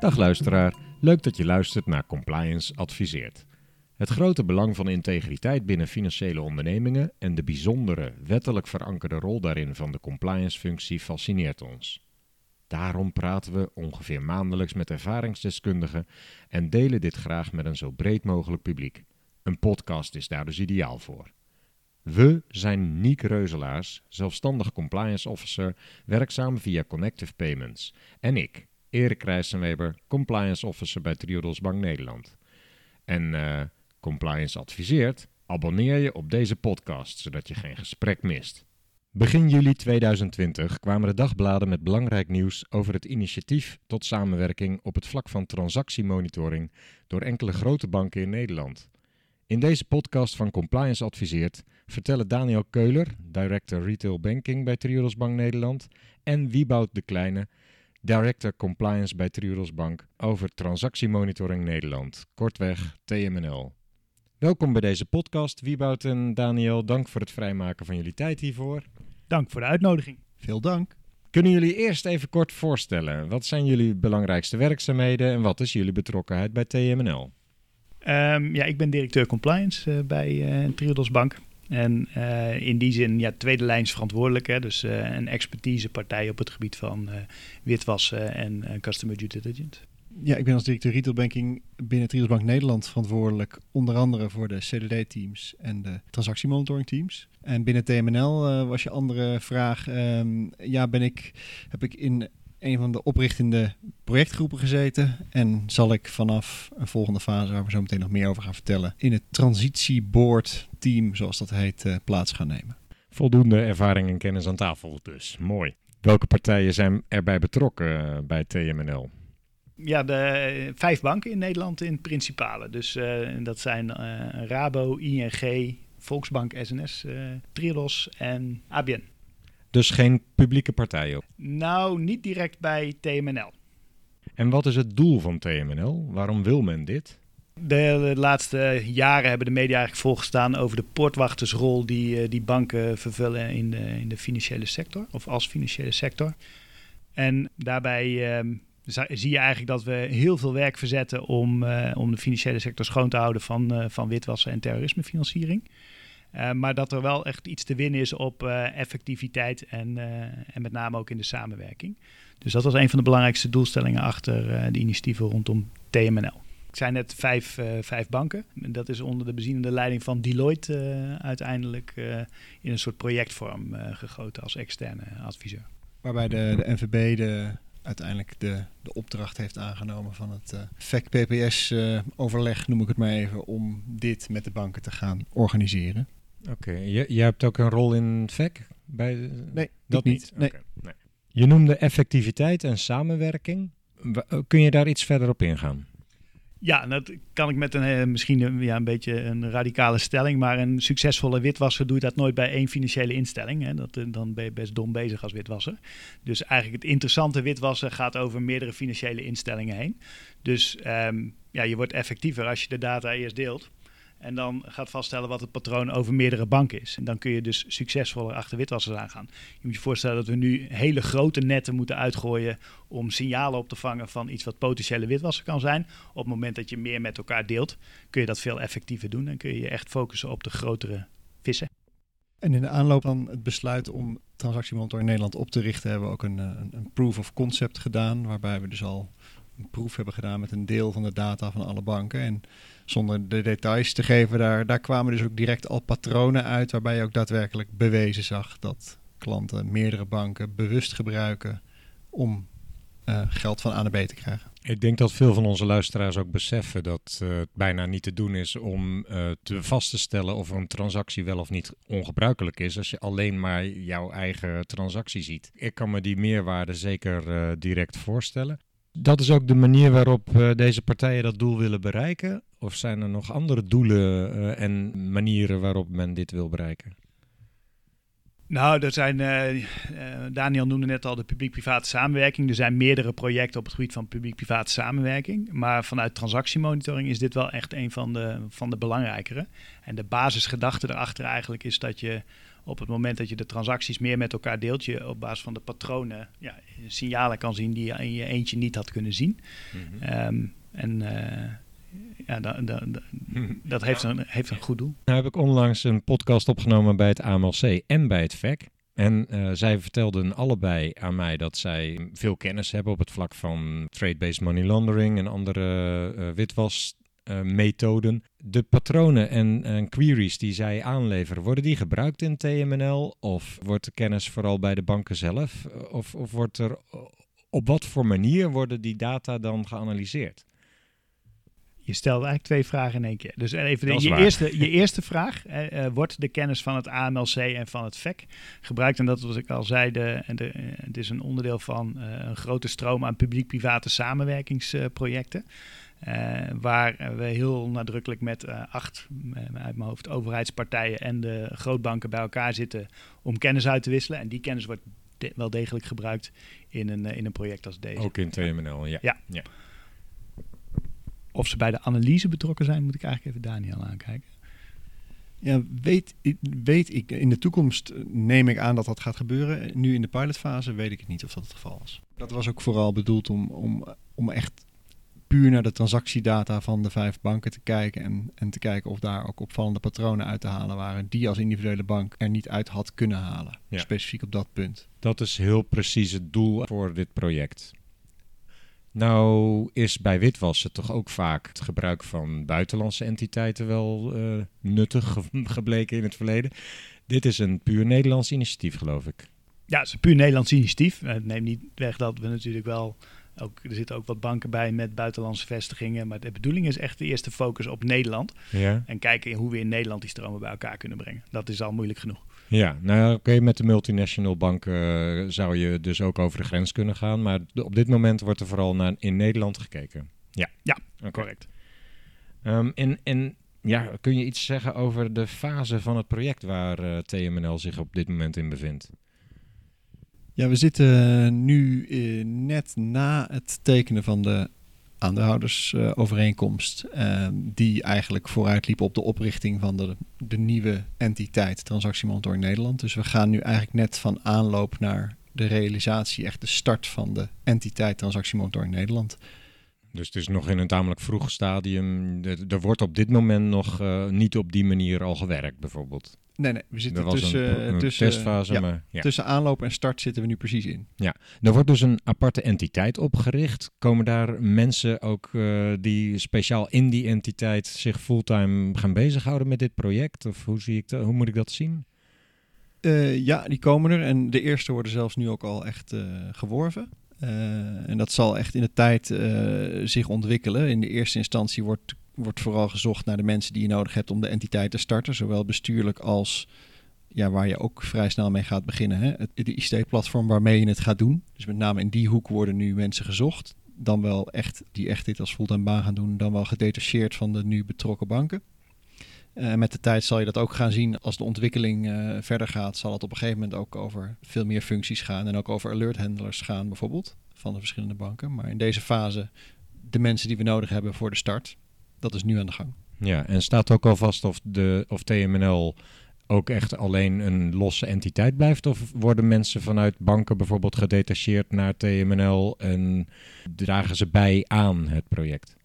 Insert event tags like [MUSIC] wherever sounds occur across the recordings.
Dag luisteraar, leuk dat je luistert naar Compliance Adviseert. Het grote belang van integriteit binnen financiële ondernemingen en de bijzondere, wettelijk verankerde rol daarin van de compliance-functie fascineert ons. Daarom praten we ongeveer maandelijks met ervaringsdeskundigen en delen dit graag met een zo breed mogelijk publiek. Een podcast is daar dus ideaal voor. We zijn Niek Reuzelaars, zelfstandig compliance officer, werkzaam via Connective Payments. En ik, Erik Rijssenweber, compliance officer bij Triodos Bank Nederland. En uh, compliance adviseert, abonneer je op deze podcast, zodat je geen gesprek mist. Begin juli 2020 kwamen de dagbladen met belangrijk nieuws over het initiatief tot samenwerking op het vlak van transactiemonitoring door enkele grote banken in Nederland. In deze podcast van Compliance Adviseert vertellen Daniel Keuler, Director Retail Banking bij Triodos Bank Nederland, en Wieboud de Kleine, Director Compliance bij Triodos Bank, over transactiemonitoring Nederland, kortweg TMNL. Welkom bij deze podcast, Wieboud en Daniel. Dank voor het vrijmaken van jullie tijd hiervoor. Dank voor de uitnodiging. Veel dank. Kunnen jullie eerst even kort voorstellen? Wat zijn jullie belangrijkste werkzaamheden en wat is jullie betrokkenheid bij TMNL? Um, ja, ik ben directeur compliance uh, bij uh, Triodos Bank. En uh, in die zin, ja, tweede lijns verantwoordelijk. Dus een expertisepartij op het gebied van witwassen en customer due diligence. Ja, ik ben als directeur retail banking binnen Triodos Bank Nederland verantwoordelijk onder andere voor de CDD-teams en de transactiemonitoring teams. En binnen TMNL was je andere vraag. Um, ja, ben ik, heb ik in een van de oprichtende projectgroepen gezeten. En zal ik vanaf een volgende fase, waar we zo meteen nog meer over gaan vertellen, in het transitieboard team, zoals dat heet, uh, plaats gaan nemen. Voldoende ervaring en kennis aan tafel dus. Mooi. Welke partijen zijn erbij betrokken uh, bij TMNL? Ja, de vijf banken in Nederland in principale. Dus uh, dat zijn Rabo, ING, Volksbank SNS, Triodos en ABN. Dus geen publieke partij op? Nou, niet direct bij TMNL. En wat is het doel van TMNL? Waarom wil men dit? De, laatste jaren hebben de media eigenlijk volgestaan over de poortwachtersrol die, die banken vervullen in de, in de financiële sector, of als financiële sector. En daarbij uh, zie je eigenlijk dat we heel veel werk verzetten om, uh, om de financiële sector schoon te houden van, uh, van witwassen en terrorismefinanciering. Uh, maar dat er wel echt iets te winnen is op uh, effectiviteit en, uh, en met name ook in de samenwerking. Dus dat was een van de belangrijkste doelstellingen achter de initiatieven rondom TMNL. Ik zijn net vijf, vijf banken. Dat is onder de bezienende leiding van Deloitte uiteindelijk in een soort projectvorm gegoten als externe adviseur. Waarbij de, de NVB de, uiteindelijk de, de opdracht heeft aangenomen van het uh, FEC-PPS-overleg, noem ik het maar even, om dit met de banken te gaan organiseren. Oké, okay. jij hebt ook een rol in VEC? Bij, nee, dat niet. Nee. Okay. nee. Je noemde effectiviteit en samenwerking. Kun je daar iets verder op ingaan? Ja, dat kan ik met een misschien ja, een beetje een radicale stelling, maar een succesvolle witwasser doe je dat nooit bij één financiële instelling. Hè. Dat, dan ben je best dom bezig als witwasser. Dus eigenlijk het interessante witwassen gaat over meerdere financiële instellingen heen. Dus um, ja, je wordt effectiever als je de data eerst deelt. En dan gaat vaststellen wat het patroon over meerdere banken is. En dan kun je dus succesvoller achter witwassers aangaan. Je moet je voorstellen dat we nu hele grote netten moeten uitgooien om signalen op te vangen van iets wat potentiële witwassen kan zijn. Op het moment dat je meer met elkaar deelt, kun je dat veel effectiever doen. En kun je je echt focussen op de grotere vissen. En in de aanloop van het besluit om transactiemonitor in Nederland op te richten, hebben we ook een, een, een proof of concept gedaan. Waarbij we dus al een proef hebben gedaan met een deel van de data van alle banken. En zonder de details te geven, daar, daar kwamen dus ook direct al patronen uit waarbij je ook daadwerkelijk bewezen zag dat klanten meerdere banken bewust gebruiken om uh, geld van A naar B te krijgen. Ik denk dat veel van onze luisteraars ook beseffen dat uh, het bijna niet te doen is om uh, te vast te stellen of een transactie wel of niet ongebruikelijk is als je alleen maar jouw eigen transactie ziet. Ik kan me die meerwaarde zeker direct voorstellen. Dat is ook de manier waarop uh, deze partijen dat doel willen bereiken? Of zijn er nog andere doelen uh, en manieren waarop men dit wil bereiken? Nou, er zijn, uh, Daniel noemde net al de publiek-private samenwerking. Er zijn meerdere projecten op het gebied van publiek-private samenwerking. Maar vanuit transactiemonitoring is dit wel echt een van de, van de belangrijkere. En de basisgedachte erachter eigenlijk is dat je op het moment dat je de transacties meer met elkaar deelt, je op basis van de patronen ja, signalen kan zien die je in je eentje niet had kunnen zien. Mhm. Ehm, en uh, ja, da, da, da, [LAUGHS] dat heeft, een, heeft een goed doel. Nou heb ik onlangs een podcast opgenomen bij het AMLC en bij het VEC. En uh, zij vertelden allebei aan mij dat zij veel kennis hebben op het vlak van trade-based money laundering en andere uh, witwasmethoden. de patronen en, en, queries die zij aanleveren, worden die gebruikt in TMNL? Of wordt de kennis vooral bij de banken zelf? Of, of wordt er, op wat voor manier worden die data dan geanalyseerd? Je stelt eigenlijk twee vragen in één keer. Dus even de, je, eerste, je [LAUGHS] eerste vraag. Uh, wordt de kennis van het AMLC en van het VEC gebruikt? En dat was ik al zei, de, de, het is een onderdeel van uh, een grote stroom aan publiek-private samenwerkingsprojecten. Waar we heel nadrukkelijk met acht, uit mijn hoofd, overheidspartijen en de grootbanken bij elkaar zitten om kennis uit te wisselen. En die kennis wordt de, wel degelijk gebruikt in een, in een project als deze. Ook in TMNL, ja. ja. ja. Of ze bij de analyse betrokken zijn, moet ik eigenlijk even Daniel aankijken. Ja, weet, weet ik. In de toekomst neem ik aan dat dat gaat gebeuren. Nu in de pilotfase weet ik het niet of dat het geval was. Dat was ook vooral bedoeld om, om, om echt puur naar de transactiedata van de vijf banken te kijken. En, en te kijken of daar ook opvallende patronen uit te halen waren. die als individuele bank er niet uit had kunnen halen. Ja. Specifiek op dat punt. Dat is heel precies het doel voor dit project. Nou is bij witwassen toch ook vaak het gebruik van buitenlandse entiteiten wel uh, nuttig [LAUGHS] gebleken in het verleden. Dit is een puur Nederlands initiatief, geloof ik. Ja, het is een puur Nederlands initiatief. Het neemt niet weg dat we natuurlijk wel ook, er zitten ook wat banken bij met buitenlandse vestigingen. Maar de bedoeling is echt de eerste focus op Nederland. Ja. En kijken hoe we in Nederland die stromen bij elkaar kunnen brengen. Dat is al moeilijk genoeg. Ja, nou oké, met de multinational banken uh, zou je dus ook over de grens kunnen gaan. Maar op dit moment wordt er vooral naar in Nederland gekeken. Ja, ja okay. correct. Um, en, en ja, kun je iets zeggen over de fase van het project waar uh, TMNL zich op dit moment in bevindt? Ja, we zitten nu uh, net na het tekenen van de aandeelhoudersovereenkomst, uh, die eigenlijk vooruitliep op de oprichting van de, de nieuwe entiteit Transactiemonitor Nederland. Dus we gaan nu eigenlijk net van aanloop naar de realisatie, echt de start van de entiteit Transactiemonitor Nederland. Dus het is nog in een tamelijk vroeg stadium. Er wordt op dit moment nog uh, niet op die manier al gewerkt, bijvoorbeeld. Nee, nee, we zitten tussen, een, een tussen, testfase, ja, maar, ja. tussen aanloop en start zitten we nu precies in. Ja, er wordt dus een aparte entiteit opgericht. Komen daar mensen ook uh, die speciaal in die entiteit zich fulltime gaan bezighouden met dit project? Of hoe, zie ik dat, hoe moet ik dat zien? Uh, ja, die komen er. En de eerste worden zelfs nu ook al echt geworven. Uh, en dat zal echt in de tijd uh, zich ontwikkelen. In de eerste instantie wordt, wordt vooral gezocht naar de mensen die je nodig hebt om de entiteit te starten. Zowel bestuurlijk als ja, waar je ook vrij snel mee gaat beginnen. Hè? Het, de ICT-platform waarmee je het gaat doen. Dus met name in die hoek worden nu mensen gezocht. Dan wel echt die echt dit als fulltime baan gaan doen. Dan wel gedetacheerd van de nu betrokken banken. Uh, met de tijd zal je dat ook gaan zien als de ontwikkeling uh, verder gaat. Zal het op een gegeven moment ook over veel meer functies gaan. En ook over alert handlers gaan bijvoorbeeld. Van de verschillende banken. Maar in deze fase de mensen die we nodig hebben voor de start. Dat is nu aan de gang. Ja, en staat ook al vast of, de, of TMNL ook echt alleen een losse entiteit blijft? Of worden mensen vanuit banken bijvoorbeeld gedetacheerd naar TMNL en dragen ze bij aan het project?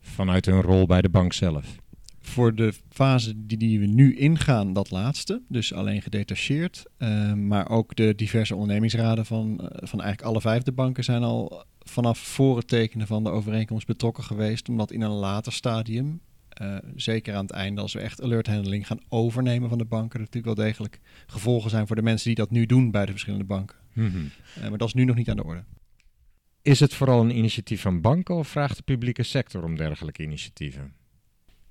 Vanuit hun rol bij de bank zelf? Voor de fase die, die we nu ingaan, dat laatste. Dus alleen gedetacheerd. Uh, maar ook de diverse ondernemingsraden van, uh, van eigenlijk alle vijfde banken zijn al vanaf voor het tekenen van de overeenkomst betrokken geweest. Omdat in een later stadium, uh, zeker aan het einde, als we echt alert handling gaan overnemen van de banken, er natuurlijk wel degelijk gevolgen zijn voor de mensen die dat nu doen bij de verschillende banken. Mm -hmm. maar dat is nu nog niet aan de orde. Is het vooral een initiatief van banken of vraagt de publieke sector om dergelijke initiatieven?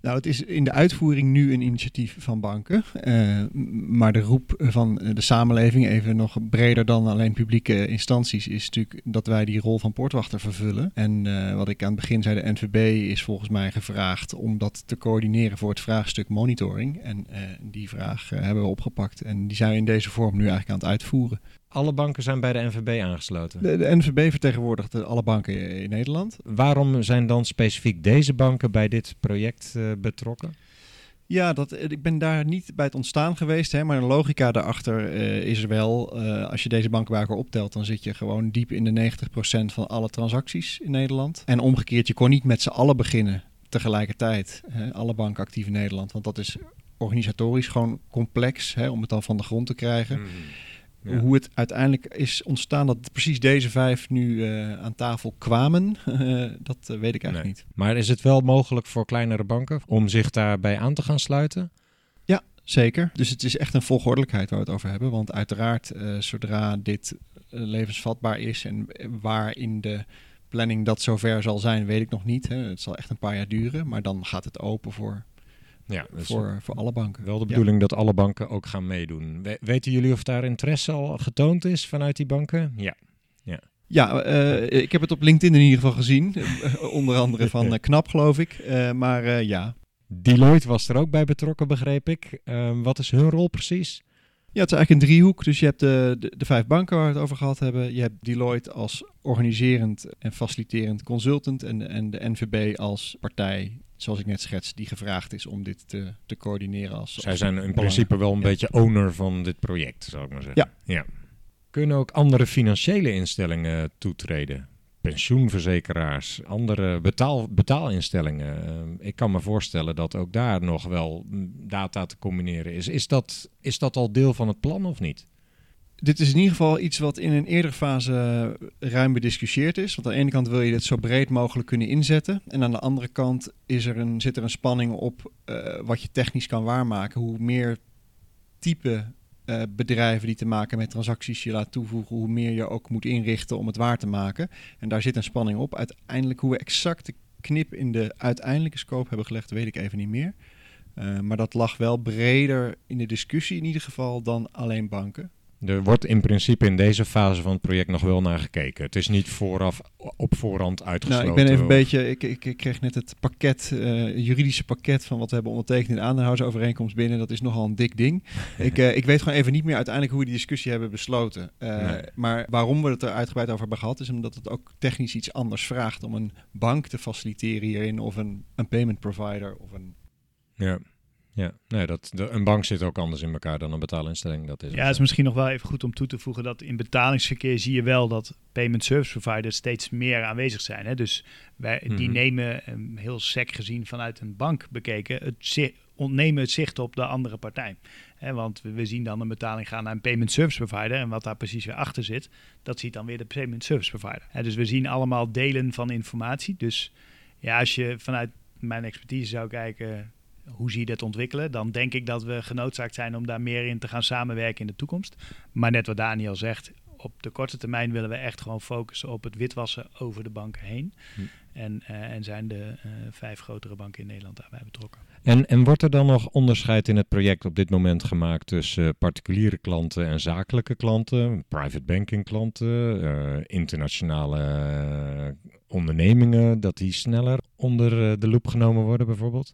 Nou, het is in de uitvoering nu een initiatief van banken. Uh, maar de roep van de samenleving, even nog breder dan alleen publieke instanties, is natuurlijk dat wij die rol van poortwachter vervullen. En uh, wat ik aan het begin zei, de NVB is volgens mij gevraagd om dat te coördineren voor het vraagstuk monitoring. En die vraag hebben we opgepakt en die zijn we in deze vorm nu eigenlijk aan het uitvoeren. Alle banken zijn bij de NVB aangesloten. De, de NVB vertegenwoordigt alle banken in Nederland. Waarom zijn dan specifiek deze banken bij dit project uh, betrokken? Ja, dat, eh, ik ben daar niet bij het ontstaan geweest, hè, maar de logica daarachter uh, is er wel. Uh, als je deze banken bij elkaar optelt, dan zit je gewoon diep in de 90% van alle transacties in Nederland. En omgekeerd, je kon niet met z'n allen beginnen tegelijkertijd, hè, alle banken actief in Nederland. Want dat is organisatorisch gewoon complex hè, om het dan van de grond te krijgen. Mm. Ja. Hoe het uiteindelijk is ontstaan dat precies deze vijf nu uh, aan tafel kwamen, [LAUGHS] dat uh, weet ik eigenlijk nee. niet. Maar is het wel mogelijk voor kleinere banken om zich daarbij aan te gaan sluiten? Ja, zeker. Dus het is echt een volgordelijkheid waar we het over hebben. Want uiteraard, uh, zodra dit levensvatbaar is en waar in de planning dat zover zal zijn, weet ik nog niet. Hè. Het zal echt een paar jaar duren, maar dan gaat het open voor ja, dus voor, voor alle banken. Wel de bedoeling dat alle banken ook gaan meedoen. We, weten jullie of daar interesse al getoond is vanuit die banken? Ja. Ja, ja uh, ik heb het op LinkedIn in ieder geval gezien. [LAUGHS] onder andere van uh, Knap, geloof ik. Uh, maar ja. Deloitte was er ook bij betrokken, begreep ik. Ehm, wat is hun rol precies? Ja, het is eigenlijk een driehoek. Dus je hebt de, de, de, vijf banken waar we het over gehad hebben. Je hebt Deloitte als organiserend en faciliterend consultant. En, en de NVB als partij zoals ik net schets, die gevraagd is om dit te, te coördineren. Als, Zij zijn in principe wel een beetje owner van dit project, zou ik maar zeggen. Ja. ja. Kunnen ook andere financiële instellingen toetreden? Pensioenverzekeraars, andere betaal, betaalinstellingen. Uh, ik kan me voorstellen dat ook daar nog wel data te combineren is. Is dat, is dat al deel van het plan of niet? Dit is in ieder geval iets wat in een eerdere fase ruim bediscussieerd is. Want aan de ene kant wil je dit zo breed mogelijk kunnen inzetten. En aan de andere kant is er een, zit er een spanning op uh, wat je technisch kan waarmaken. Hoe meer type uh, bedrijven die te maken met transacties je laat toevoegen, hoe meer je ook moet inrichten om het waar te maken. En daar zit een spanning op. Uiteindelijk hoe we exact de knip in de uiteindelijke scope hebben gelegd, weet ik even niet meer. Maar dat lag wel breder in de discussie in ieder geval dan alleen banken. Er wordt in principe in deze fase van het project nog wel naar gekeken. Het is niet vooraf op voorhand uitgesloten. Nou, ik ben even een beetje. Ik, ik, ik, kreeg net het pakket, uh, juridische pakket van wat we hebben ondertekend in de aandeelhoudersovereenkomst binnen. Dat is nogal een dik ding. [LAUGHS] ik, uh, ik weet gewoon even niet meer uiteindelijk hoe we die discussie hebben besloten. Uh, nee. Maar waarom we het er uitgebreid over hebben gehad, is omdat het ook technisch iets anders vraagt om een bank te faciliteren hierin, of een, een payment provider of een. Ja. Ja, nee, dat, de, een bank zit ook anders in elkaar dan een betaalinstelling. Dat is ja, het is misschien nog wel even goed om toe te voegen dat in betalingsverkeer zie je wel dat payment service providers steeds meer aanwezig zijn. Hè? Dus wij, die mhm. nemen, um, heel sec gezien vanuit een bank bekeken, het ontnemen het zicht op de andere partij. Hè, want we, we, zien dan een betaling gaan naar een payment service provider. En wat daar precies weer achter zit, dat ziet dan weer de payment service provider. Hè, dus we zien allemaal delen van informatie. Dus ja, als je vanuit mijn expertise zou kijken, hoe zie je dat ontwikkelen? Dan denk ik dat we genoodzaakt zijn om daar meer in te gaan samenwerken in de toekomst. Maar net wat Daniel zegt, op de korte termijn willen we echt gewoon focussen op het witwassen over de banken heen. Hm. En, uh, en zijn de uh, vijf grotere banken in Nederland daarbij betrokken. En, en wordt er dan nog onderscheid in het project op dit moment gemaakt tussen uh, particuliere klanten en zakelijke klanten, private banking klanten, internationale ondernemingen, dat die sneller onder de loep genomen worden bijvoorbeeld?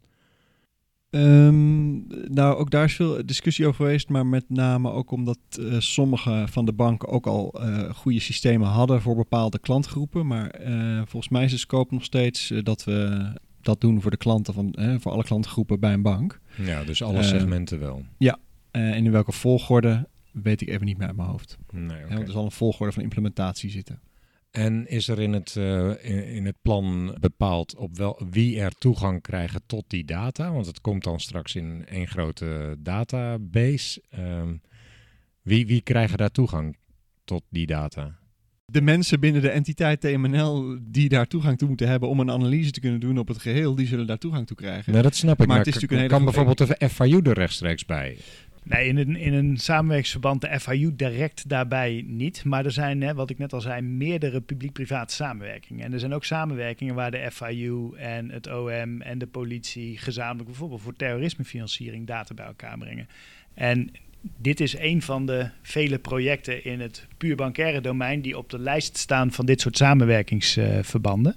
Um, nou, ook daar is veel discussie over geweest, maar met name ook omdat uh, sommige van de banken ook al uh, goede systemen hadden voor bepaalde klantgroepen. Maar uh, volgens mij is de scope nog steeds dat we dat doen voor de klanten van voor alle klantgroepen bij een bank. Ja, dus alle segmenten wel. Ja, en in welke volgorde weet ik even niet meer uit mijn hoofd. Nee, okay. want er zal een volgorde van implementatie zitten. En is er in het, uh, in, in, het plan bepaald op wel, wie er toegang krijgen tot die data? Want het komt dan straks in één grote database. Um, wie, wie krijgen daar toegang tot die data? De mensen binnen de entiteit TMNL die daar toegang toe moeten hebben om een analyse te kunnen doen op het geheel, die zullen daar toegang toe krijgen. Nou, dat snap ik. Maar, maar het is natuurlijk een kan bijvoorbeeld de FIU er rechtstreeks bij? Nee, in een, in een samenwerkingsverband de FIU direct daarbij niet. Maar er zijn, hè, wat ik net al zei, meerdere publiek-private samenwerkingen. En er zijn ook samenwerkingen waar de FIU en het OM en de politie gezamenlijk bijvoorbeeld voor terrorismefinanciering data bij elkaar brengen. En dit is een van de vele projecten in het puur bankaire domein die op de lijst staan van dit soort samenwerkingsverbanden.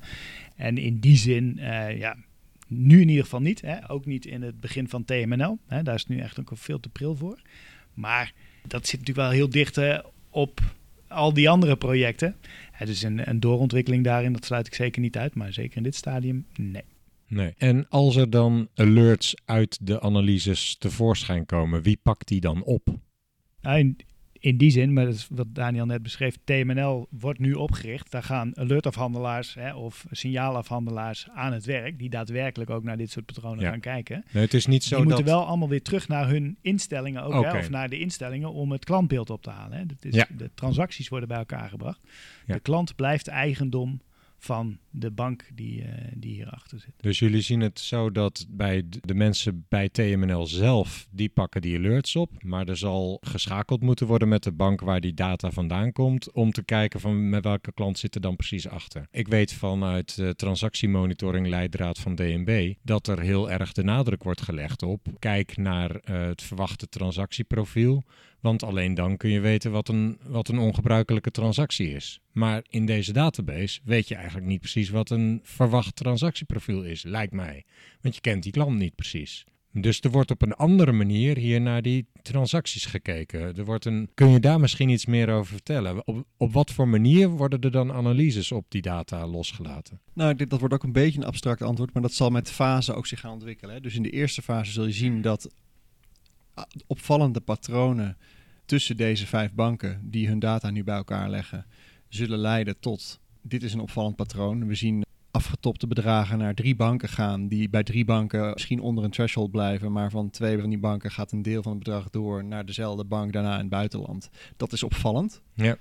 en in die zin, uh, ja, nu in ieder geval niet. Hè? Ook niet in het begin van TMNL. Hè? Daar is nu echt ook veel te pril voor. Maar dat zit natuurlijk wel heel dicht op al die andere projecten. Het is een, een doorontwikkeling daarin, dat sluit ik zeker niet uit. Maar zeker in dit stadium, nee. Nee. En als er dan alerts uit de analyses tevoorschijn komen, wie pakt die dan op? Nou, in, in die zin, maar dat is wat Daniel net beschreef, TMNL wordt nu opgericht. Daar gaan alertafhandelaars hè, of signaalafhandelaars aan het werk, die daadwerkelijk ook naar dit soort patronen Ja. gaan kijken. Nee, het is niet zo die dat... moeten wel allemaal weer terug naar hun instellingen ook, hè, of naar de instellingen om het klantbeeld op te halen. Hè. Dat is, Ja. De transacties worden bij elkaar gebracht. Ja. De klant blijft eigendom van de bank die, eh, die hierachter zit. Dus jullie zien het zo dat bij de mensen bij TMNL zelf, die pakken die alerts op. Maar er zal geschakeld moeten worden met de bank waar die data vandaan komt. Om te kijken van met welke klant zit er dan precies achter. Ik weet vanuit eh transactiemonitoring leidraad van DNB dat er heel erg de nadruk wordt gelegd op. Kijk naar eh, het verwachte transactieprofiel. Want alleen dan kun je weten wat een, wat een ongebruikelijke transactie is. Maar in deze database weet je eigenlijk niet precies wat een verwacht transactieprofiel is, lijkt mij. Want je kent die klant niet precies. Dus er wordt op een andere manier hier naar die transacties gekeken. Er wordt een, kun je daar misschien iets meer over vertellen? Op, op wat voor manier worden er dan analyses op die data losgelaten? Nou, dit, dat wordt ook een beetje een abstract antwoord, maar dat zal met fase ook zich gaan ontwikkelen. Hè. Dus in de eerste fase zul je zien dat opvallende patronen tussen deze vijf banken die hun data nu bij elkaar leggen, zullen leiden tot dit is een opvallend patroon. We zien afgetopte bedragen naar drie banken gaan, die bij drie banken misschien onder een threshold blijven, maar van twee van die banken gaat een deel van het bedrag door naar dezelfde bank daarna in het buitenland. Dat is opvallend. Ja.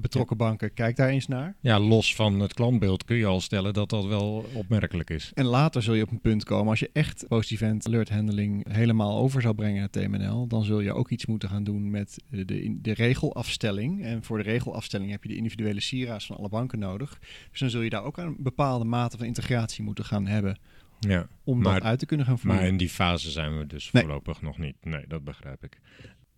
Betrokken banken, kijk daar eens naar. Ja, los van het klantbeeld kun je al stellen dat dat wel opmerkelijk is. En later zul je op een punt komen, als je echt post-event alert handling helemaal over zou brengen naar TMNL, dan zul je ook iets moeten gaan doen met de, de, de regelafstelling. En voor de regelafstelling heb je de individuele SIRA's van alle banken nodig. Dus dan zul je daar ook een bepaalde mate van integratie moeten gaan hebben Ja. om Maar- dat uit te kunnen gaan voeren. Maar in die fase zijn we dus Nee. voorlopig nog niet. Nee, dat begrijp ik.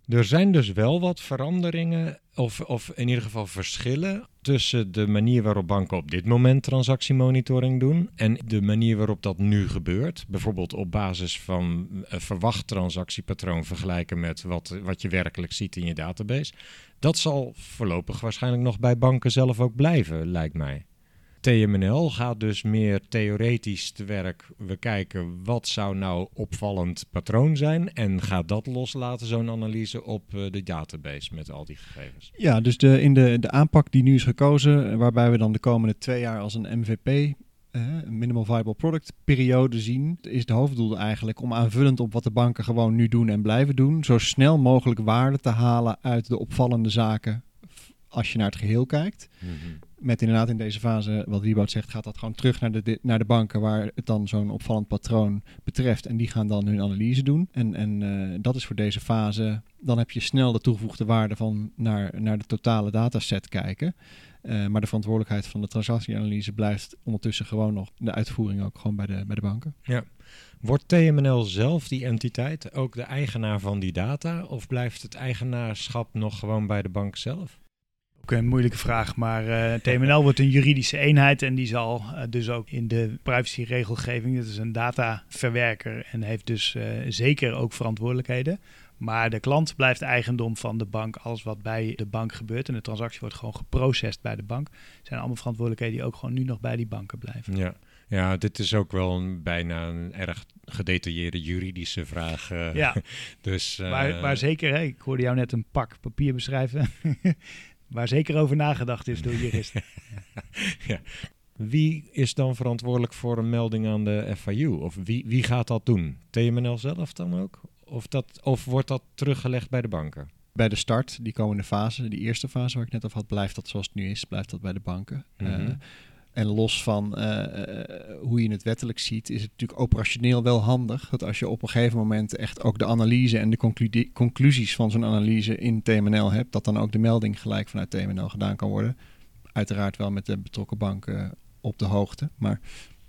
Er zijn dus wel wat veranderingen, of, of in ieder geval verschillen, tussen de manier waarop banken op dit moment transactiemonitoring doen en de manier waarop dat nu gebeurt. Bijvoorbeeld op basis van een verwacht transactiepatroon vergelijken met wat, wat je werkelijk ziet in je database. Dat zal voorlopig waarschijnlijk nog bij banken zelf ook blijven, lijkt mij. TMNL gaat dus meer theoretisch te werk. We kijken wat zou nou opvallend patroon zijn en gaat dat loslaten, zo'n analyse op eh, de database met al die gegevens. Ja, dus de, in de, de aanpak die nu is gekozen, eh, waarbij we dan de komende twee jaar als een MVP, eh, een Minimal Viable Product periode zien, is het hoofddoel eigenlijk om aanvullend op wat de banken gewoon nu doen en blijven doen, zo snel mogelijk waarde te halen uit de opvallende zaken als je naar het geheel kijkt. Met inderdaad in deze fase, wat Wieboud zegt, gaat dat gewoon terug naar de, naar de banken waar het dan zo'n opvallend patroon betreft. En die gaan dan hun analyse doen. En, en eh, dat is voor deze fase. Dan heb je snel de toegevoegde waarde van naar, naar de totale dataset kijken. Eh, maar de verantwoordelijkheid van de transactieanalyse blijft ondertussen gewoon nog de uitvoering ook gewoon bij de, bij de banken. Wordt TMNL zelf die entiteit ook de eigenaar van die data of blijft het eigenaarschap nog gewoon bij de bank zelf? Ook een moeilijke vraag, maar eh, TMNL wordt een juridische eenheid en die zal eh, dus ook in de privacyregelgeving, dat is een dataverwerker en heeft dus eh, zeker ook verantwoordelijkheden. Maar de klant blijft eigendom van de bank. Alles wat bij de bank gebeurt en de transactie wordt gewoon geprocessed bij de bank, zijn allemaal verantwoordelijkheden die ook gewoon nu nog bij die banken blijven. Ja. ja, dit is ook wel een, bijna een erg gedetailleerde juridische vraag. Ja, [LAUGHS] dus, waar, waar zeker, hè, ik hoorde jou net een pak papier beschrijven, [LAUGHS] waar zeker over nagedacht is door juristen. [LAUGHS] Wie is dan verantwoordelijk voor een melding aan de FIU? Of wie, wie gaat dat doen? TMNL zelf dan ook? Of, dat, of wordt dat teruggelegd bij de banken? Bij de start, die komende fase, die eerste fase waar ik net over had, blijft dat zoals het nu is, blijft dat bij de banken. Eh, en los van eh, eh, hoe je het wettelijk ziet, is het natuurlijk operationeel wel handig dat als je op een gegeven moment echt ook de analyse en de conclu- conclusies van zo'n analyse in TMNL hebt, dat dan ook de melding gelijk vanuit TMNL gedaan kan worden. Uiteraard wel met de betrokken banken op de hoogte, maar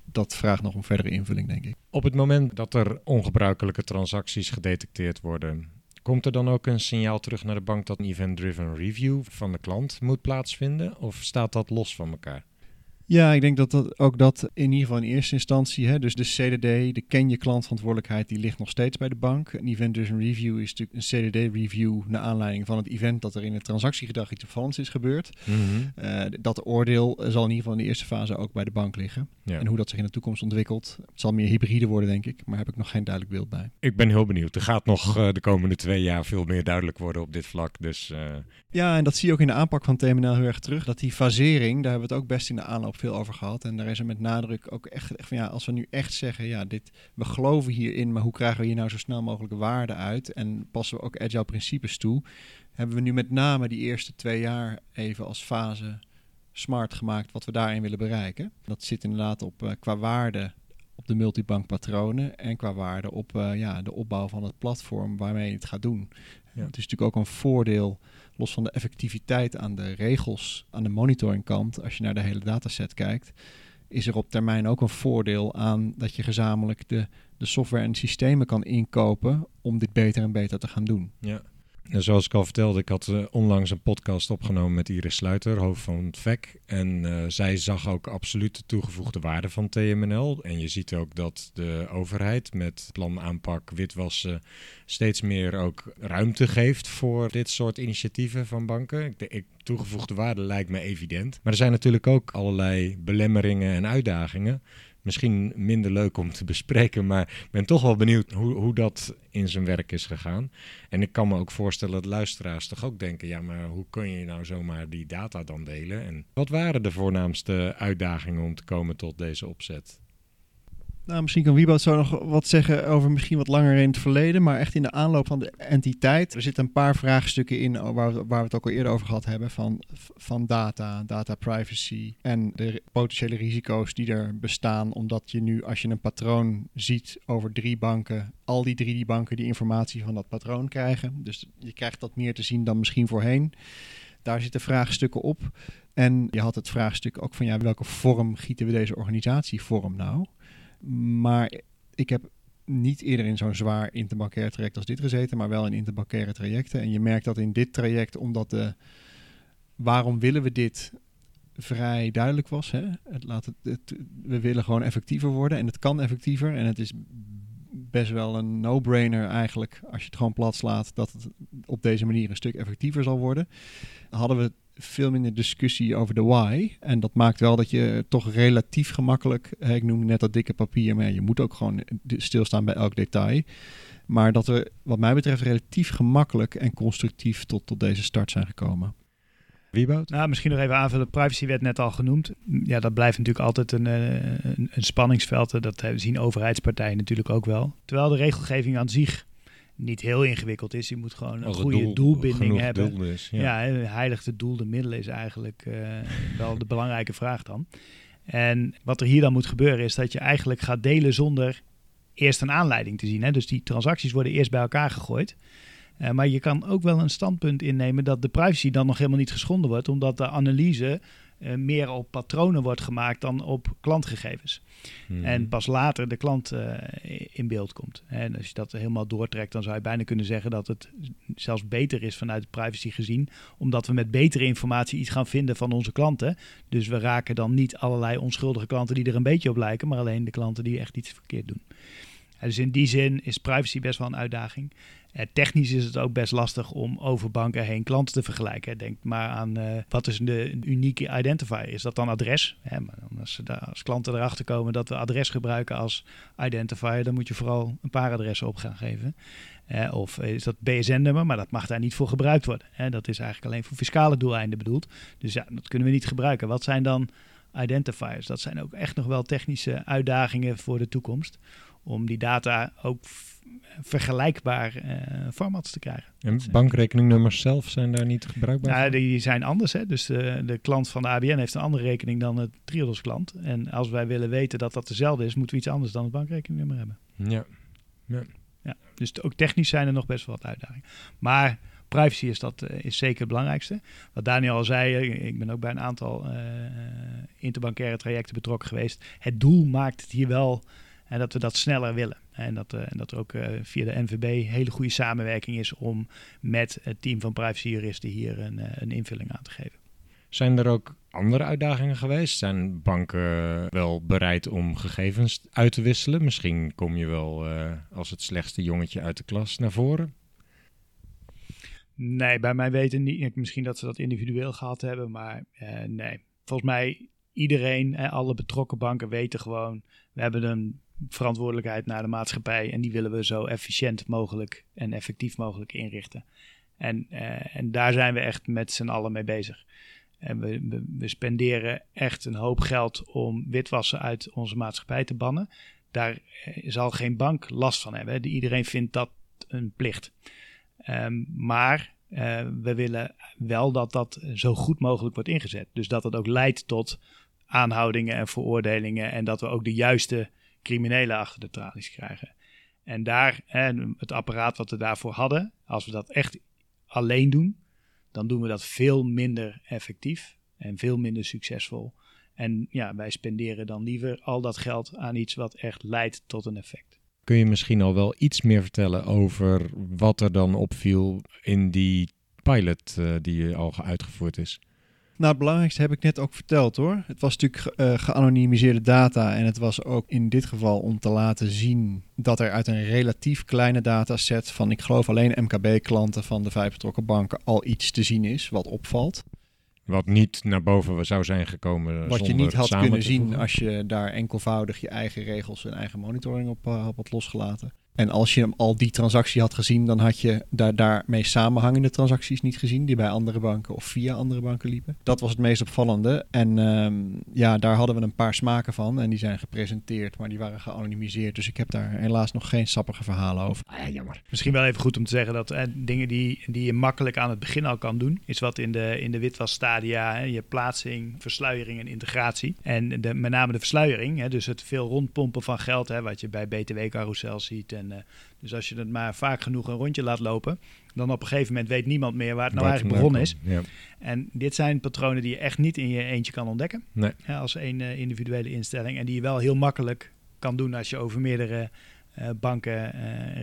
dat vraagt nog een verdere invulling, denk ik. Op het moment dat er ongebruikelijke transacties gedetecteerd worden, komt er dan ook een signaal terug naar de bank dat een event-driven review van de klant moet plaatsvinden? Of staat dat los van elkaar? Ja, ik denk dat, dat ook dat in ieder geval in eerste instantie, hè, dus de CDD, de ken je klantverantwoordelijkheid, die ligt nog steeds bij de bank. Een event dus een review is natuurlijk een CDD-review naar aanleiding van het event dat er in het transactiegedrag iets opvallends is gebeurd. Uh, dat oordeel zal in ieder geval in de eerste fase ook bij de bank liggen. Ja. En hoe dat zich in de toekomst ontwikkelt, het zal meer hybride worden, denk ik, maar heb ik nog geen duidelijk beeld bij. Ik ben heel benieuwd. Er gaat nog uh, de komende twee jaar veel meer duidelijk worden op dit vlak. Dus, uh... Ja, en dat zie je ook in de aanpak van TMNL heel erg terug. Dat die fasering, daar hebben we het ook best in de aanloop veel over gehad. En daar is er met nadruk ook echt, echt van ja, als we nu echt zeggen, ja, dit, we geloven hierin, maar hoe krijgen we hier nou zo snel mogelijk waarde uit? En passen we ook agile principes toe? Hebben we nu met name die eerste twee jaar even als fase smart gemaakt wat we daarin willen bereiken. Dat zit inderdaad op uh, qua waarde op de multibankpatronen en qua waarde op uh, ja, de opbouw van het platform waarmee je het gaat doen. Ja. Het is natuurlijk ook een voordeel, los van de effectiviteit aan de regels, aan de monitoringkant, als je naar de hele dataset kijkt, is er op termijn ook een voordeel aan dat je gezamenlijk de, de software en systemen kan inkopen om dit beter en beter te gaan doen. Ja. Zoals ik al vertelde, ik had uh, onlangs een podcast opgenomen met Iris Sluiter, hoofd van het VEC. En uh, zij zag ook absoluut de toegevoegde waarde van TMNL. En je ziet ook dat de overheid met plan aanpak witwassen steeds meer ook ruimte geeft voor dit soort initiatieven van banken. Ik, ik, toegevoegde waarde lijkt me evident. Maar er zijn natuurlijk ook allerlei belemmeringen en uitdagingen misschien minder leuk om te bespreken, maar ik ben toch wel benieuwd hoe, hoe dat in zijn werk is gegaan. En ik kan me ook voorstellen dat luisteraars toch ook denken, ja, maar hoe kun je nou zomaar die data dan delen? En wat waren de voornaamste uitdagingen om te komen tot deze opzet? Nou, misschien kan Wieboud zo nog wat zeggen over misschien wat langer in het verleden, maar echt in de aanloop van de entiteit. Er zitten een paar vraagstukken in waar we, waar we het ook al eerder over gehad hebben, van, van data, data privacy en de potentiële risico's die er bestaan, omdat je nu als je een patroon ziet over drie banken, al die drie die banken die informatie van dat patroon krijgen. Dus je krijgt dat meer te zien dan misschien voorheen. Daar zitten vraagstukken op. En je had het vraagstuk ook van ja, welke vorm gieten we deze organisatie vorm nou? Maar ik heb niet eerder in zo'n zwaar interbankair traject als dit gezeten, maar wel in interbankaire trajecten. En je merkt dat in dit traject, omdat de waarom willen we dit vrij duidelijk was. Hè? Het laat het, we willen gewoon effectiever worden en het kan effectiever. En het is best wel een no-brainer eigenlijk, als je het gewoon plat slaat, dat het op deze manier een stuk effectiever zal worden. Hadden we veel minder discussie over de why. En dat maakt wel dat je toch relatief gemakkelijk, ik noemde net dat dikke papier, maar je moet ook gewoon stilstaan bij elk detail. Maar dat we, wat mij betreft, relatief gemakkelijk en constructief tot, tot deze start zijn gekomen. Wieboud? Nou, misschien nog even aanvullen. Privacy werd net al genoemd. Ja, dat blijft natuurlijk altijd een, eh, een, een spanningsveld. Dat zien overheidspartijen natuurlijk ook wel. Terwijl de regelgeving aan zich niet heel ingewikkeld is. Je moet gewoon een goede doelbinding hebben. Is, ja. ja, heilig de doel, de middelen is eigenlijk uh, wel de belangrijke vraag dan. En wat er hier dan moet gebeuren is dat je eigenlijk gaat delen zonder eerst een aanleiding te zien. Hè? Dus die transacties worden eerst bij elkaar gegooid. Uh, maar je kan ook wel een standpunt innemen dat de privacy dan nog helemaal niet geschonden wordt, omdat de analyse uh, meer op patronen wordt gemaakt dan op klantgegevens. Hmm. En pas later de klant uh, in beeld komt. En als je dat helemaal doortrekt, dan zou je bijna kunnen zeggen dat het zelfs beter is vanuit privacy gezien, omdat we met betere informatie iets gaan vinden van onze klanten. Dus we raken dan niet allerlei onschuldige klanten die er een beetje op lijken, maar alleen de klanten die echt iets verkeerd doen. dus in die zin is privacy best wel een uitdaging. Uh, technisch is het ook best lastig om over banken heen klanten te vergelijken. Denk maar aan uh, wat is de unieke identifier? Is dat dan adres? Maar als, als, klanten erachter komen dat we adres gebruiken als identifier, dan moet je vooral een paar adressen op gaan geven. Of is dat BSN-nummer, maar dat mag daar niet voor gebruikt worden. Dat is eigenlijk alleen voor fiscale doeleinden bedoeld. Dus ja, dat kunnen we niet gebruiken. Wat zijn dan identifiers? Dat zijn ook echt nog wel technische uitdagingen voor de toekomst. Om die data ook vergelijkbaar uh, formats te krijgen. En bankrekeningnummers zelf zijn daar niet gebruikbaar? Ja, die zijn anders. Hè? Dus de, de, klant van de ABN heeft een andere rekening dan het Triodos klant. En als wij willen weten dat dat dezelfde is, moeten we iets anders dan het bankrekeningnummer hebben. Ja. ja. ja dus ook technisch zijn er nog best wel wat uitdagingen. Maar privacy is, dat, uh, is zeker het belangrijkste. Wat Daniel al zei, eh, ik ben ook bij een aantal uh, interbankaire trajecten betrokken geweest. Het doel maakt het hier wel en dat we dat sneller willen. En dat, en dat er ook via de NVB hele goede samenwerking is om met het team van privacyjuristen hier een, een invulling aan te geven. Zijn er ook andere uitdagingen geweest? Zijn banken wel bereid om gegevens uit te wisselen? Misschien kom je wel als het slechtste jongetje uit de klas naar voren. Nee, bij mij weten niet. Misschien dat ze dat individueel gehad hebben, maar uh, nee. Volgens mij iedereen, hè, alle betrokken banken weten gewoon, we hebben een verantwoordelijkheid naar de maatschappij en die willen we zo efficiënt mogelijk en effectief mogelijk inrichten. En, uh, en daar zijn we echt met z'n allen mee bezig. En we, we, we, spenderen echt een hoop geld om witwassen uit onze maatschappij te bannen. Daar zal geen bank last van hebben. Iedereen vindt dat een plicht. Um, maar uh, we willen wel dat dat zo goed mogelijk wordt ingezet. Dus dat het ook leidt tot aanhoudingen en veroordelingen. En dat we ook de juiste criminelen achter de tralies krijgen. En daar, hè, het apparaat wat we daarvoor hadden, als we dat echt alleen doen, dan doen we dat veel minder effectief en veel minder succesvol. En ja, wij spenderen dan liever al dat geld aan iets wat echt leidt tot een effect. Kun je misschien al wel iets meer vertellen over wat er dan opviel in die pilot uh, die al uitgevoerd is? Nou, het belangrijkste heb ik net ook verteld hoor. Het was natuurlijk uh, geanonimiseerde data en het was ook in dit geval om te laten zien dat er uit een relatief kleine dataset van, ik geloof alleen MKB-klanten van de vijf betrokken banken, al iets te zien is wat opvalt. Wat niet naar boven zou zijn gekomen. Wat je niet had kunnen zien als je daar enkelvoudig je eigen regels en eigen monitoring op uh, had losgelaten. En als je al die transactie had gezien, dan had je daar, daarmee samenhangende transacties niet gezien, die bij andere banken of via andere banken liepen. Dat was het meest opvallende. En um, ja, daar hadden we een paar smaken van en die zijn gepresenteerd, maar die waren geanonimiseerd. Dus ik heb daar helaas nog geen sappige verhalen over. Ah, ja, jammer. Misschien wel even goed om te zeggen dat eh, dingen die, die je makkelijk aan het begin al kan doen, is wat in de, in de witwasstadia, hè, je plaatsing, versluiering en integratie. En de, met name de versluiering, hè, dus het veel rondpompen van geld, hè, wat je bij BTW-carousel ziet. En, uh, dus als je het maar vaak genoeg een rondje laat lopen, dan op een gegeven moment weet niemand meer waar het nou eigenlijk begonnen is. Ja. En dit zijn patronen die je echt niet in je eentje kan ontdekken. Nee. Als één uh, individuele instelling. En die je wel heel makkelijk kan doen als je over meerdere uh, banken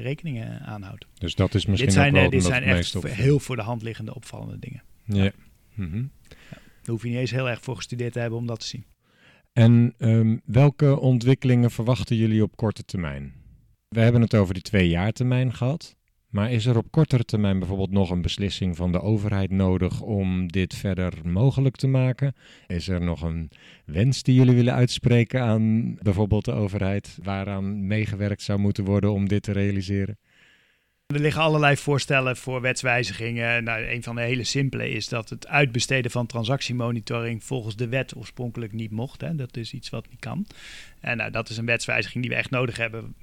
rekeningen aanhoudt. Dus dat is misschien dit zijn, ook wel dit zijn echt op... heel voor de hand liggende opvallende dingen. Ja. Mm -hmm. ja. Daar hoef je niet eens heel erg voor gestudeerd te hebben om dat te zien. En um, welke ontwikkelingen verwachten jullie op korte termijn? We hebben het over die twee jaar termijn gehad. Maar is er op kortere termijn bijvoorbeeld nog een beslissing van de overheid nodig om dit verder mogelijk te maken? Is er nog een wens die jullie willen uitspreken aan bijvoorbeeld de overheid, waaraan meegewerkt zou moeten worden om dit te realiseren? Er liggen allerlei voorstellen voor wetswijzigingen. Nou, een van de hele simpele is dat het uitbesteden van transactiemonitoring volgens de wet oorspronkelijk niet mocht. Hè. Dat is iets wat niet kan. En nou, dat is een wetswijziging die we echt nodig hebben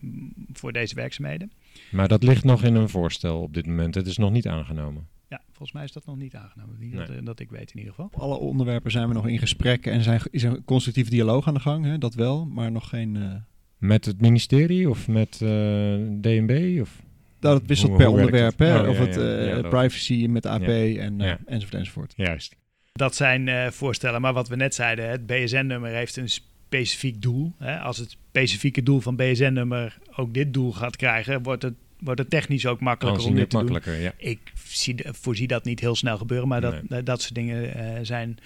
voor deze werkzaamheden. Maar dat ligt nog in een voorstel op dit moment. Het is nog niet aangenomen. Ja, volgens mij is dat nog niet aangenomen. Niet nee. dat, dat, ik weet in ieder geval. Op alle onderwerpen zijn we nog in gesprek en zijn, is een constructieve dialoog aan de gang. Hè? Dat wel, maar nog geen... Uh... Met het ministerie of met uh, DNB? Of? Dat het wisselt hoe, per hoe onderwerp. Hè? Oh, of ja, het uh, ja, privacy met AP en enzovoort enzovoort. Juist. Dat zijn voorstellen. Maar wat we net zeiden, het BSN-nummer heeft een specifiek doel. Hè? Als het specifieke doel van BSN-nummer ook dit doel gaat krijgen, wordt het, wordt het technisch ook makkelijker om dit te makkelijker, doen. Ja. Ik zie, voorzie dat niet heel snel gebeuren, maar dat, nee. dat soort dingen uh, zijn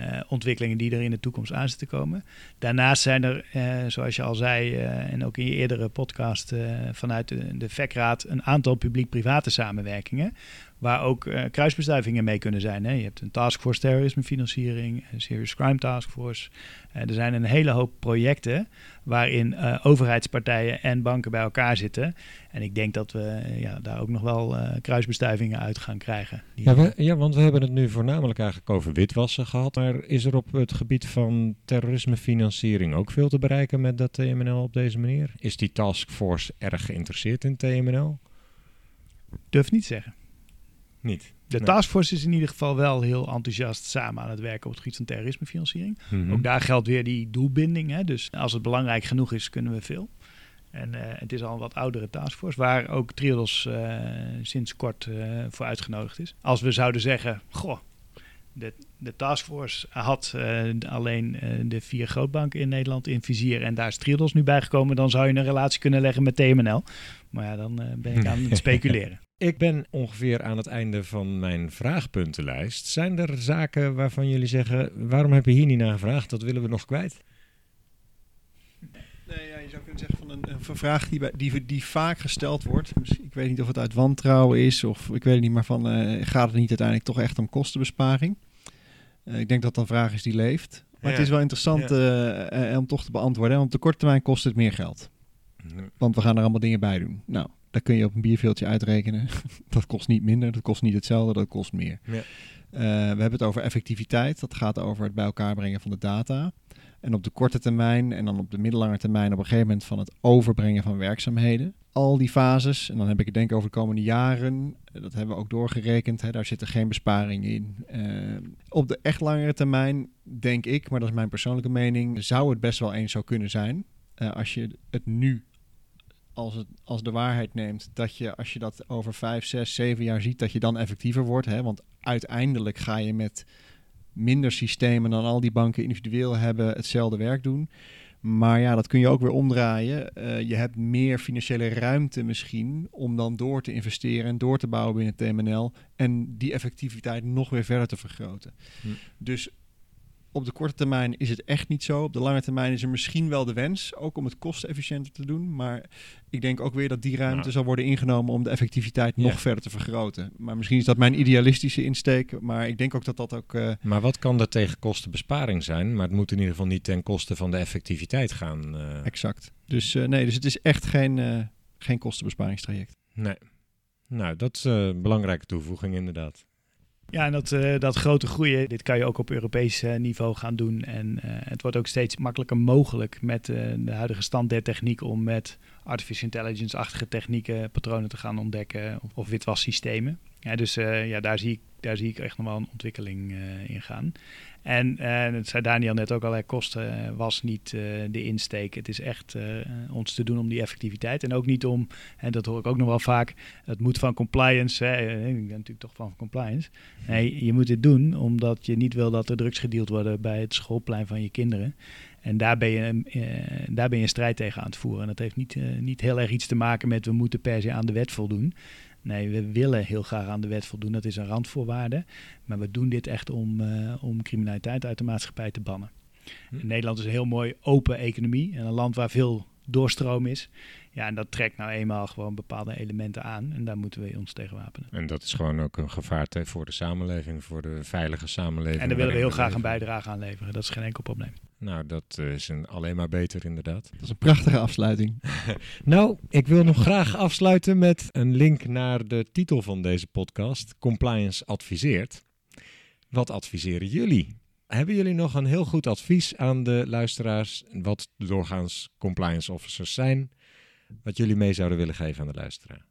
uh, ontwikkelingen die er in de toekomst aan zitten komen. Daarnaast zijn er, uh, zoals je al zei, en ook in je eerdere podcast vanuit de, de VEC-raad, een aantal publiek-private samenwerkingen waar ook uh, kruisbestuivingen mee kunnen zijn. Hè. Je hebt een taskforce terrorismefinanciering, een serious crime taskforce. Uh, er zijn een hele hoop projecten waarin uh, overheidspartijen en banken bij elkaar zitten. En ik denk dat we ja, daar ook nog wel kruisbestuivingen uit gaan krijgen. Ja, we, ja, want we hebben het nu voornamelijk eigenlijk over witwassen gehad. Maar is er op het gebied van terrorismefinanciering ook veel te bereiken met dat TMNL op deze manier? Is die taskforce erg geïnteresseerd in TMNL? Durf niet zeggen. Niet. De nee. taskforce is in ieder geval wel heel enthousiast samen aan het werken op het gebied van terrorismefinanciering. Mhm. Mm -hmm. Ook daar geldt weer die doelbinding. Hè? Dus als het belangrijk genoeg is, kunnen we veel. En uh, het is al een wat oudere taskforce, waar ook Triodos uh, sinds kort uh, voor uitgenodigd is. Als we zouden zeggen, goh, de, de taskforce had alleen de vier grootbanken in Nederland in vizier en daar is Triodos nu bijgekomen, dan zou je een relatie kunnen leggen met TMNL. Maar ja, dan eh, ben ik aan het [LAUGHS] speculeren. Ik ben ongeveer aan het einde van mijn vraagpuntenlijst. Zijn er zaken waarvan jullie zeggen: waarom heb je hier niet naar gevraagd? Dat willen we nog kwijt. Nee, ja, je zou kunnen zeggen van een, een vraag die, bij- die, die vaak gesteld wordt. Misschien- Ik weet niet of het uit wantrouwen is of ik weet het niet, maar van eh, gaat het niet uiteindelijk toch echt om kostenbesparing? Eh, ik denk dat dat een vraag is die leeft. Maar Ja. het is wel interessant eh, eh, om toch te beantwoorden. hè, Want op de korte termijn kost het meer geld. Want we gaan er allemaal dingen bij doen. Nou, daar kun je op een bierveeltje uitrekenen. [LAUGHS] dat kost niet minder, dat kost niet hetzelfde, dat kost meer. Ja. We hebben het over effectiviteit. Dat gaat over het bij elkaar brengen van de data. En op de korte termijn en dan op de middellange termijn op een gegeven moment van het overbrengen van werkzaamheden. Al die fases, en dan heb ik het denk ik over de komende jaren, dat hebben we ook doorgerekend, hè, daar zit er geen besparing in. Eh, op de echt langere termijn denk ik, maar dat is mijn persoonlijke mening, zou het best wel eens zo kunnen zijn. eh, als je het nu als, het, als de waarheid neemt, dat je als je dat over vijf, zes, zeven jaar ziet, dat je dan effectiever wordt. Hè? Want uiteindelijk ga je met minder systemen dan al die banken individueel hebben hetzelfde werk doen. Maar ja, dat kun je ook weer omdraaien. Eh, je hebt meer financiële ruimte misschien om dan door te investeren en door te bouwen binnen TMNL en die effectiviteit nog weer verder te vergroten. Hm. Dus op de korte termijn is het echt niet zo. Op de lange termijn is er misschien wel de wens, ook om het kostenefficiënter te doen. Maar ik denk ook weer dat die ruimte Nou. zal worden ingenomen om de effectiviteit nog Ja. verder te vergroten. Maar misschien is dat mijn idealistische insteek. Maar ik denk ook dat dat ook. eh, Maar wat kan er tegen kostenbesparing zijn? Maar het moet in ieder geval niet ten koste van de effectiviteit gaan. eh. exact. Dus eh, nee, dus het is echt geen, geen kostenbesparingstraject. nee. Nou, dat is een belangrijke toevoeging inderdaad. Ja, en dat, eh, dat grote groeien, dit kan je ook op Europees eh, niveau gaan doen. En eh, het wordt ook steeds makkelijker mogelijk met de huidige stand der techniek om met artificial intelligence-achtige technieken patronen te gaan ontdekken of, of witwassystemen. Dus eh, ja, daar, zie ik, daar zie ik echt nog wel een ontwikkeling eh, in gaan. En eh, dat zei Daniel net ook al, kosten was niet de insteek. Het is echt ons te doen om die effectiviteit. En ook niet om, en dat hoor ik ook nog wel vaak, het moet van compliance. Hè, ik ben natuurlijk toch van compliance. Nee, je moet dit doen omdat je niet wil dat er drugs gedeeld worden bij het schoolplein van je kinderen. En daar ben je, eh, daar ben je een strijd tegen aan het voeren. En dat heeft niet, eh, niet heel erg iets te maken met we moeten per se aan de wet voldoen. Nee, we willen heel graag aan de wet voldoen. Dat is een randvoorwaarde. Maar we doen dit echt om, eh, om criminaliteit uit de maatschappij te bannen. Hm. Nederland is een heel mooi open economie. En een land waar veel doorstroom is. Ja, en dat trekt nou eenmaal gewoon bepaalde elementen aan. En daar moeten we ons tegen wapenen. En dat is gewoon ook een gevaar voor de samenleving, voor de veilige samenleving. En daar willen we heel graag een bijdrage aan leveren. Dat is geen enkel probleem. Nou, dat eh, is een, alleen maar beter inderdaad. Dat is een prachtige afsluiting. [LAUGHS] Nou, ik wil nog graag afsluiten met een link naar de titel van deze podcast: Compliance adviseert. Wat adviseren jullie? Hebben jullie nog een heel goed advies aan de luisteraars? Wat doorgaans compliance officers zijn? Wat jullie mee zouden willen geven aan de luisteraar?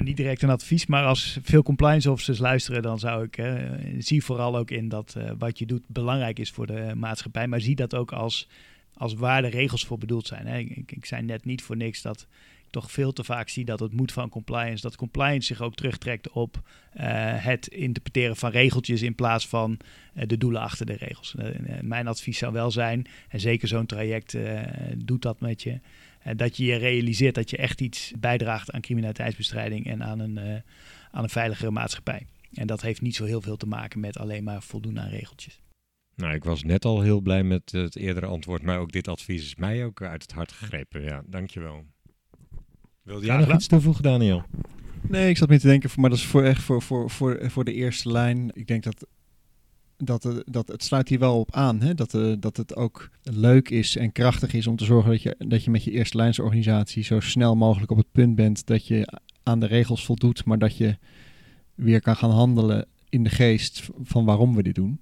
Niet direct een advies, maar als veel compliance officers luisteren, dan zou ik eh, zie vooral ook in dat eh, wat je doet belangrijk is voor de maatschappij, maar zie dat ook als, als waar de regels voor bedoeld zijn. Ik, ik zei net niet voor niks dat ik toch veel te vaak zie dat het moet van compliance, dat compliance zich ook terugtrekt op eh, het interpreteren van regeltjes in plaats van eh, de doelen achter de regels. Mijn advies zou wel zijn, en zeker zo'n traject doet dat met je, dat je je realiseert dat je echt iets bijdraagt aan criminaliteitsbestrijding en aan een, eh, aan een veiligere maatschappij. En dat heeft niet zo heel veel te maken met alleen maar voldoen aan regeltjes. Nou, ik was net al heel blij met het eerdere antwoord, maar ook dit advies is mij ook uit het hart gegrepen. Ja, dankjewel. Wilde jij Graag nog iets toevoegen, Daniel? Nee, ik zat meer te denken, maar dat is voor echt voor, voor, voor, voor de eerste lijn. Ik denk dat, dat, eh, dat het sluit hier wel op aan. Hè? Dat, eh, dat het ook leuk is en krachtig is om te zorgen dat je, dat je met je eerste lijnsorganisatie zo snel mogelijk op het punt bent dat je aan de regels voldoet, maar dat je weer kan gaan handelen in de geest van waarom we dit doen.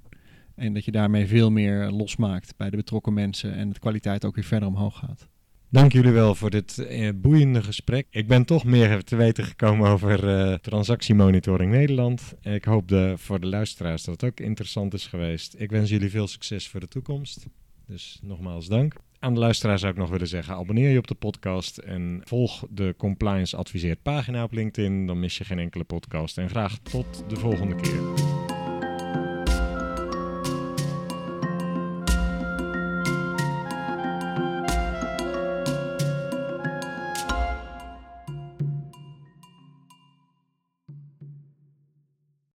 En dat je daarmee veel meer losmaakt bij de betrokken mensen en de kwaliteit ook weer verder omhoog gaat. Dank jullie wel voor dit eh, boeiende gesprek. Ik ben toch meer te weten gekomen over eh, transactiemonitoring Nederland. Ik hoop de, voor de luisteraars dat het ook interessant is geweest. Ik wens jullie veel succes voor de toekomst. Dus nogmaals dank. Aan de luisteraars zou ik nog willen zeggen, abonneer je op de podcast en volg de Compliance Adviseert pagina op LinkedIn. Dan mis je geen enkele podcast. En graag tot de volgende keer.